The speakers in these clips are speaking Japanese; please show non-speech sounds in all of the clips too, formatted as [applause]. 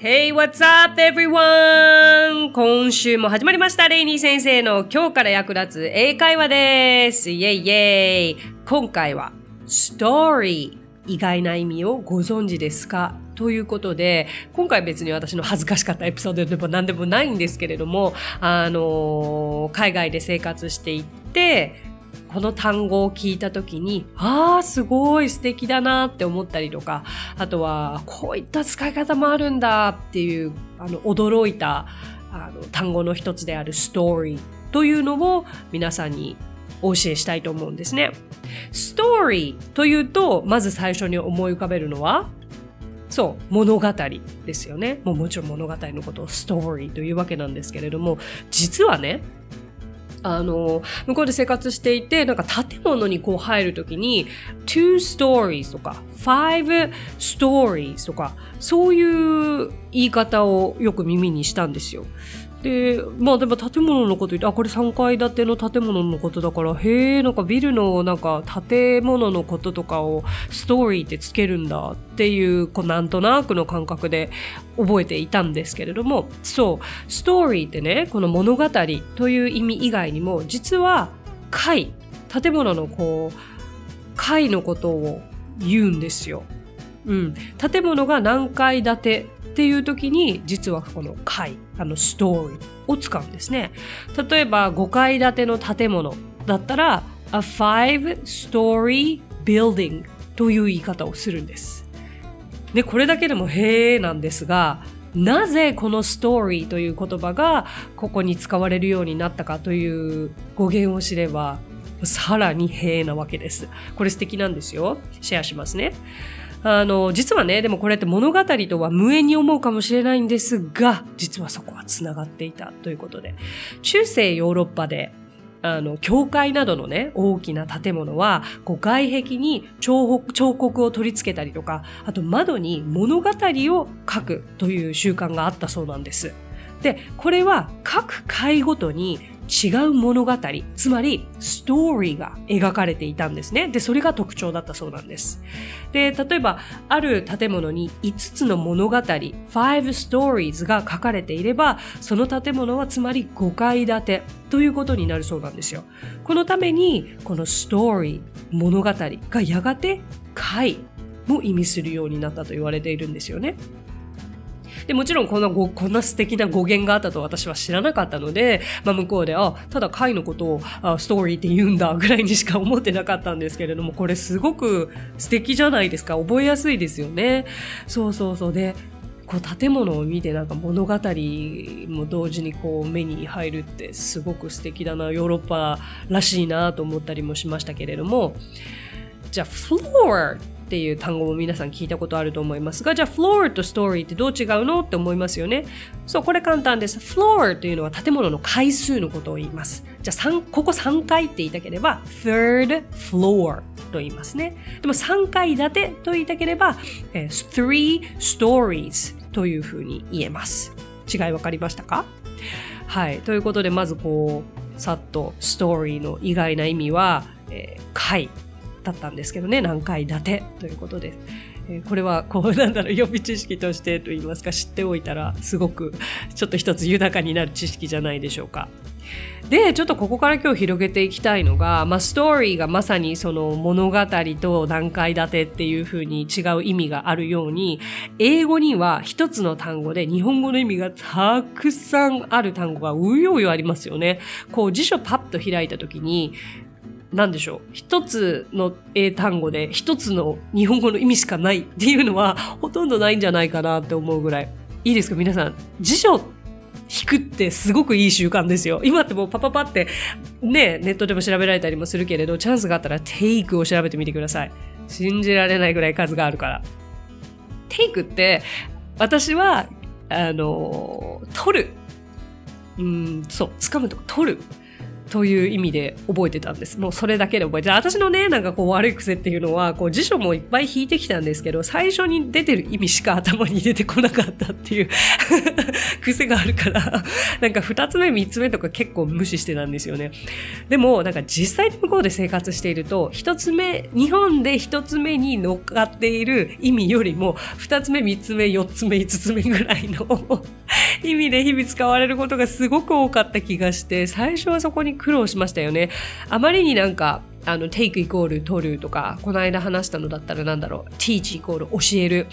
Hey, what's up, everyone? 今週も始まりました。レイニー先生の今日から役立つ英会話です。イェイイェイ。今回は、ストーリー。意外な意味をご存知ですか？ということで、今回別に私の恥ずかしかったエピソードでも何でもないんですけれども、あの、海外で生活していって、この単語を聞いた時に、ああ、すごい素敵だなって思ったりとか、あとは、こういった使い方もあるんだっていう、あの、驚いた、あの、単語の一つであるストーリーというのを皆さんにお教えしたいと思うんですね。ストーリーというと、まず最初に思い浮かべるのは、そう、物語ですよね。もうもちろん物語のことをストーリーというわけなんですけれども、実はね、あの、向こうで生活していて、なんか建物にこう入るときに、two stories とか、five stories とか、そういう言い方をよく耳にしたんですよ。で、まあでも建物のこと言って、あ、これ3階建ての建物のことだから、へえ、なんかビルのなんか建物のこととかをストーリーってつけるんだっていう、こうなんとなくの感覚で覚えていたんですけれども、そう、ストーリーってね、この物語という意味以外にも、実は階、建物のこう、階のことを言うんですよ。うん。建物が何階建てっていう時に実はこの階あのストーリーを使うんですね例えば5階建ての建物だったら a five story building という言い方をするんですでこれだけでもへえなんですがなぜこのストーリーという言葉がここに使われるようになったかという語源を知ればさらにへえなわけです。これ素敵なんですよ。シェアしますね。あの、実はね、でもこれって物語とは無縁に思うかもしれないんですが、実はそこは繋がっていたということで、中世ヨーロッパであの、教会などのね、大きな建物は、こう外壁に彫刻を取り付けたりとか、あと窓に物語を書くという習慣があったそうなんです。で、これは各階ごとに違う物語、つまりストーリーが描かれていたんですね。で、それが特徴だったそうなんです。で、例えば、ある建物に5つの物語、5 stories が書かれていれば、その建物はつまり5階建てということになるそうなんですよ。このために、このストーリー、物語がやがて階も意味するようになったと言われているんですよね。で、もちろんこんなご、こんな素敵な語源があったと私は知らなかったので、まあ向こうで、あ、ただ回のことをあストーリーって言うんだぐらいにしか思ってなかったんですけれども、これすごく素敵じゃないですか。覚えやすいですよね。そうそうそう。で、こう建物を見てなんか物語も同時にこう目に入るってすごく素敵だな、ヨーロッパらしいなと思ったりもしましたけれども、じゃあ、floor っていう単語も皆さん聞いたことあると思いますが、じゃあ floor と story ってどう違うのって思いますよね。そう、これ簡単です。floor というのは建物の階数のことを言います。じゃあ3、ここ3階って言いたければ third floor と言いますね。でも3階建てと言いたければ、えー、three stories というふうに言えます。違い分かりましたか？はい。ということで、まずこう、さっとストーリーの意外な意味は、えー、階だったんですけどね、何階建てということです。これは、こう、なんだろう、予備知識としてと言いますか、知っておいたら、すごく、ちょっと一つ豊かになる知識じゃないでしょうか。で、ちょっとここから今日広げていきたいのが、まあ、ストーリーがまさにその物語と段階立てっていう風に違う意味があるように、英語には一つの単語で日本語の意味がたくさんある単語がうようよありますよね。こう辞書パッと開いた時に、なんでしょう。一つの英単語で一つの日本語の意味しかないっていうのはほとんどないんじゃないかなって思うぐらい。いいですか？皆さん。辞書引くってすごくいい習慣ですよ。今ってもうパパパってね、ネットでも調べられたりもするけれど、チャンスがあったらテイクを調べてみてください。信じられないぐらい数があるから。テイクって、私は、あの、取る。うん、そう、掴むとか取る。という意味で覚えてたんです。もうそれだけで覚えて私のね、なんかこう悪い癖っていうのは、こう辞書もいっぱい引いてきたんですけど、最初に出てる意味しか頭に出てこなかったっていう [laughs] 癖があるからなんか二つ目、三つ目とか結構無視してたんですよね。でも、なんか実際に向こうで生活していると、一つ目、日本で一つ目に乗っかっている意味よりも、二つ目、三つ目、四つ目、五つ目ぐらいの意味で日々使われることがすごく多かった気がして、最初はそこに苦労しましたよね。あまりになんか、あの、take イコール取るとか、この間話したのだったらなんだろう、teach イコール教える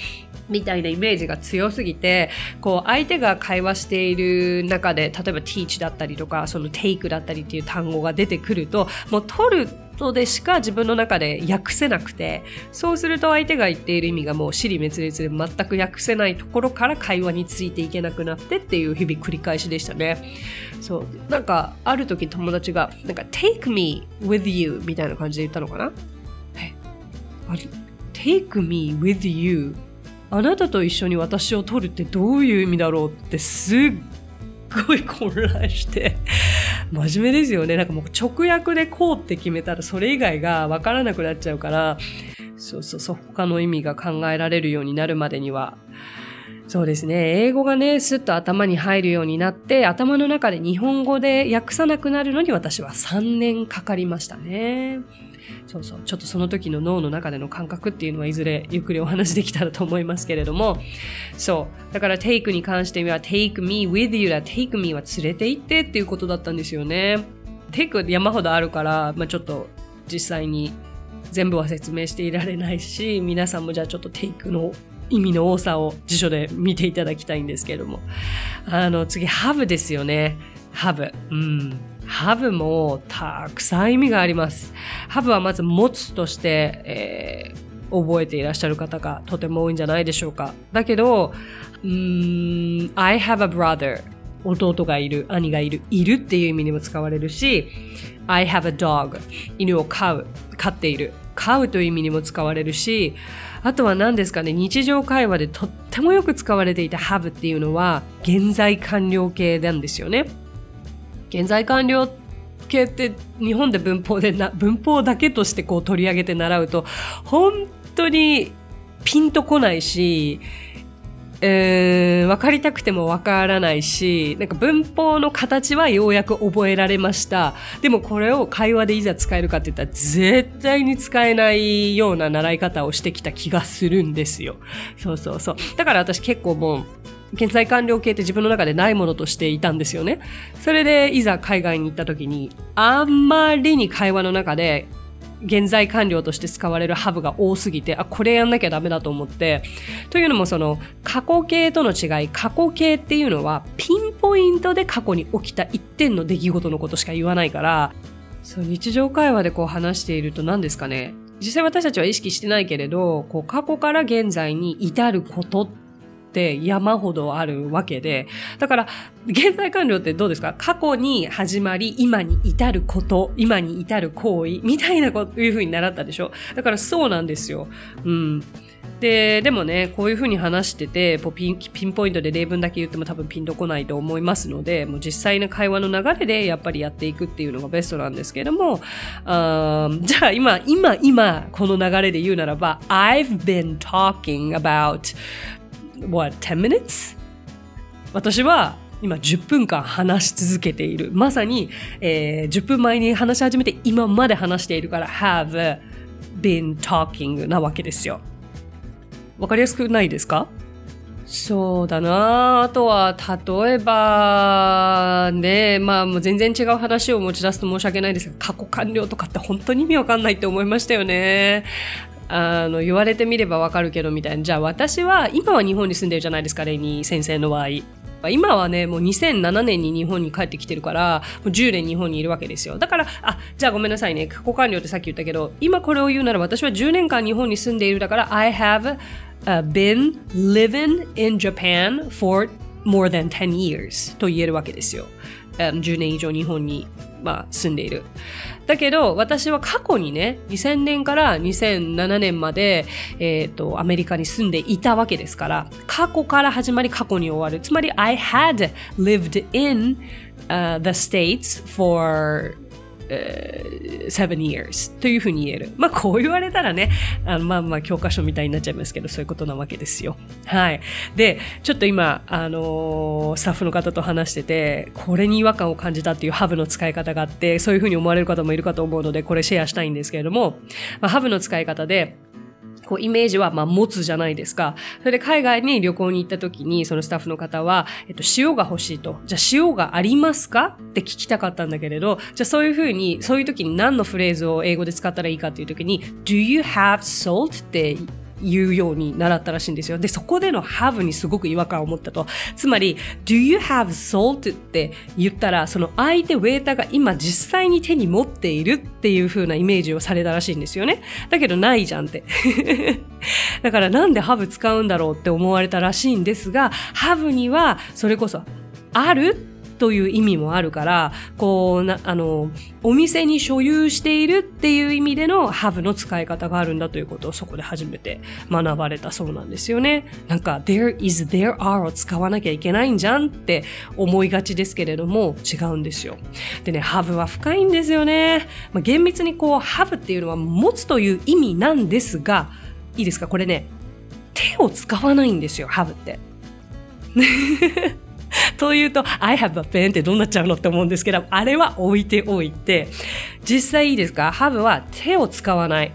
みたいなイメージが強すぎて、こう、相手が会話している中で、例えば teach だったりとか、その take だったりっていう単語が出てくると、もう取るとでしか自分の中で訳せなくて、そうすると相手が言っている意味がもう尻滅裂で全く訳せないところから会話についていけなくなってっていう日々繰り返しでしたね。そう。なんか、ある時友達が、なんか、take me with you みたいな感じで言ったのかな？え、あれ ?take me with you あなたと一緒に私を取るってどういう意味だろう？ってすっごい混乱して真面目ですよね。なんかもう直訳でこうって決めたらそれ以外がわからなくなっちゃうから、そうそうそう、他の意味が考えられるようになるまでには、そうですね。英語がね、スッと頭に入るようになって、頭の中で日本語で訳さなくなるのに私は3年かかりましたね。そうそう。ちょっとその時の脳の中での感覚っていうのはいずれゆっくりお話できたらと思いますけれども、そう。だから take に関しては take me with you だ。take me は連れて行ってっていうことだったんですよね。take 山ほどあるから、まあちょっと実際に全部は説明していられないし、皆さんもじゃあちょっと take の意味の多さを辞書で見ていただきたいんですけれども。あの、次、have ですよね。have。うん。Have もたくさん意味があります。have はまず持つとして、えー、覚えていらっしゃる方がとても多いんじゃないでしょうか。だけど、うん、I have a brother 弟がいる、兄がいる、いるっていう意味にも使われるし、I have a dog 犬を飼う、飼っている、飼うという意味にも使われるし、あとは何ですかね、日常会話でとってもよく使われていた have っていうのは、現在完了形なんですよね。現在完了形って日本で文法でな、文法だけとしてこう取り上げて習うと、本当にピンとこないし、えー、分かりたくても分からないし、なんか文法の形はようやく覚えられました。でもこれを会話でいざ使えるかって言ったら絶対に使えないような習い方をしてきた気がするんですよ。そうそうそう。だから私結構もう、現在完了形って自分の中でないものとしていたんですよね。それでいざ海外に行った時に、あんまりに会話の中で現在完了として使われるハブが多すぎて、あ、これやんなきゃダメだと思って、というのもその過去形との違い、過去形っていうのはピンポイントで過去に起きた一点の出来事のことしか言わないから、そう日常会話でこう話していると何ですかね。実際私たちは意識してないけれど、こう過去から現在に至ることってって山ほどあるわけで、だから、現在完了ってどうですか？過去に始まり、今に至ること、今に至る行為、みたいなこというふうに習ったでしょ？だからそうなんですよ。うん。で、でもね、こういうふうに話してて、ピンピンポイントで例文だけ言っても多分ピンとこないと思いますので、もう実際の会話の流れでやっぱりやっていくっていうのがベストなんですけれども、あじゃあ今、今、今、この流れで言うならば、I've been talking about what, 10 minutes? 私は今10分間話し続けている。まさに、えー、10分前に話し始めて今まで話しているから have been talking なわけですよ。わかりやすくないですか？そうだなあとは、例えば、ね、まあもう全然違う話を持ち出すと申し訳ないですが、過去完了とかって本当に意味わかんないって思いましたよね。あの言われてみればわかるけどみたいな。じゃあ私は今は日本に住んでるじゃないですかレニー先生の場合。今はねもう2007年に日本に帰ってきてるからもう10年日本にいるわけですよ。だからあじゃあごめんなさいね。過去完了ってさっき言ったけど今これを言うなら私は10年間日本に住んでいるだから I have、uh, been living in Japan for more than 10 years と言えるわけですよ。10年以上日本に、まあ、住んでいる。だけど、私は過去にね、2000年から2007年まで、えっ、ー、と、アメリカに住んでいたわけですから、過去から始まり過去に終わる。つまり、I had lived in、uh, the States for seven years というふうに言える。まあこう言われたらね、あのまあまあ教科書みたいになっちゃいますけど、そういうことなわけですよ。はい。で、ちょっと今、あのー、スタッフの方と話してて、これに違和感を感じたっていうハブの使い方があって、そういうふうに思われる方もいるかと思うので、これシェアしたいんですけれども、まあ、ハブの使い方で、こう、イメージは、まあ、持つじゃないですか。それで海外に旅行に行った時に、そのスタッフの方は、えっと、塩が欲しいと。じゃあ、塩がありますか？って聞きたかったんだけれど、じゃあ、そういうふうに、そういう時に何のフレーズを英語で使ったらいいかっていう時に、do you have salt? って言うように習ったらしいんですよ。で、そこでの have にすごく違和感を持ったと。つまり、do you have salt? って言ったら、その相手ウェーターが今実際に手に持っているっていう風なイメージをされたらしいんですよね。だけどないじゃんって。[laughs] だからなんで have 使うんだろうって思われたらしいんですが、have にはそれこそあるという意味もあるから、こうな、あの、お店に所有しているっていう意味での have の使い方があるんだということをそこで初めて学ばれたそうなんですよね。なんか、there is, there are を使わなきゃいけないんじゃんって思いがちですけれども、違うんですよ。でね、have は深いんですよね。まあ、厳密にこう、have っていうのは持つという意味なんですが、いいですか？これね、手を使わないんですよ、have って。というと、I have a pen ってどうなっちゃうのって思うんですけど、あれは置いておいて、実際いいですか ?have は手を使わない。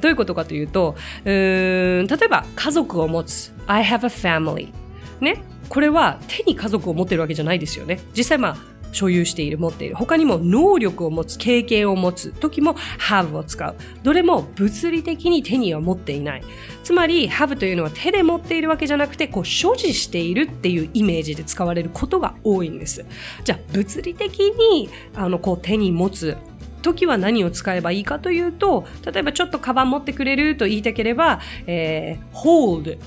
どういうことかというと、うーん例えば家族を持つ。I have a family。ね？これは手に家族を持ってるわけじゃないですよね。実際まあ、所有している、持っている。他にも能力を持つ、経験を持つ時も have を使う。どれも物理的に手には持っていない。つまり have というのは手で持っているわけじゃなくて、こう所持しているっていうイメージで使われることが多いんです。じゃあ物理的にあのこう手に持つ時は何を使えばいいかというと、例えばちょっとカバン持ってくれると言いたければ、えー、hold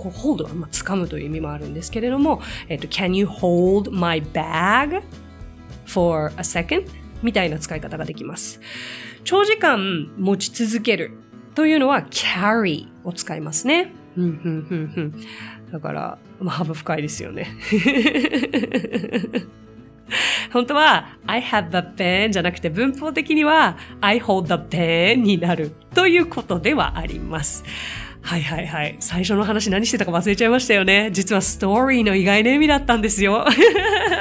こう hold は、まあ、掴むという意味もあるんですけれども、えっと、can you hold my bag for a second? みたいな使い方ができます。長時間持ち続けるというのは carry を使いますね。だから、まあ、幅深いですよね。[laughs] 本当は I have the pen じゃなくて文法的には I hold the pen になるということではあります。はいはいはい。最初の話何してたか忘れちゃいましたよね。実はストーリーの意外な意味だったんですよ。[laughs]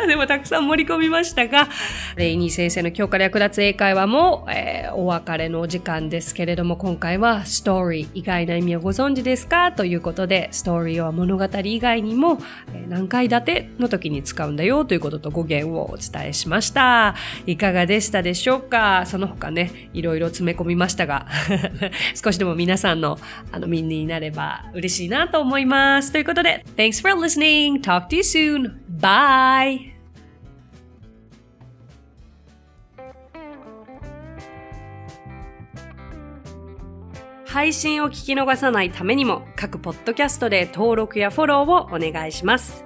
でもたくさん盛り込みましたが、レイニー先生の今日から役立つ英会話も、えー、お別れのお時間ですけれども、今回はストーリー、意外な意味をご存知ですか？ということで、ストーリーは物語以外にも、え、何回立ての時に使うんだよということと語源をお伝えしました。いかがでしたでしょうか？その他ね、いろいろ詰め込みましたが、[laughs] 少しでも皆さんの、あの、みんになれば嬉しいなと思います。ということで、Thanks for listening! Talk to you soon! Bye! 配信を聞き逃さないためにも各ポッドキャストで登録やフォローをお願いします。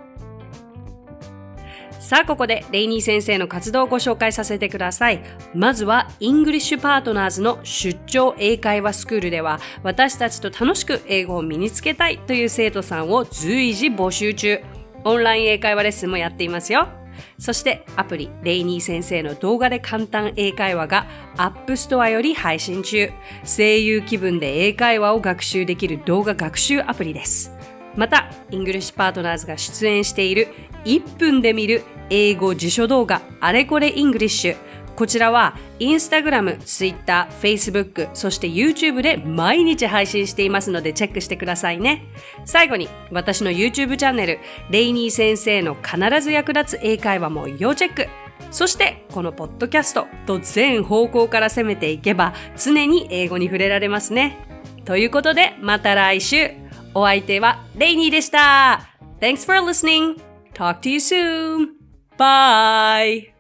さあ、ここでレイニー先生の活動をご紹介させてください。まずは、 English Partners の出張英会話スクールでは、私たちと楽しく英語を身につけたいという生徒さんを随時募集中。オンライン英会話レッスンもやっていますよ。そしてアプリレイニー先生の動画で簡単英会話が App Store より配信中。声優気分で英会話を学習できる動画学習アプリです。また、イングリッシュパートナーズが出演している1分で見る英語辞書動画あれこれイングリッシュ。こちらはインスタグラム、ツイッター、フェイスブック、そして YouTube で毎日配信していますのでチェックしてくださいね。最後に私の YouTube チャンネル、レイニー先生の必ず役立つ英会話も要チェック。そしてこのポッドキャストと全方向から攻めていけば常に英語に触れられますね。ということでまた来週。お相手はレイニーでした。Thanks for listening. Talk to you soon. Bye.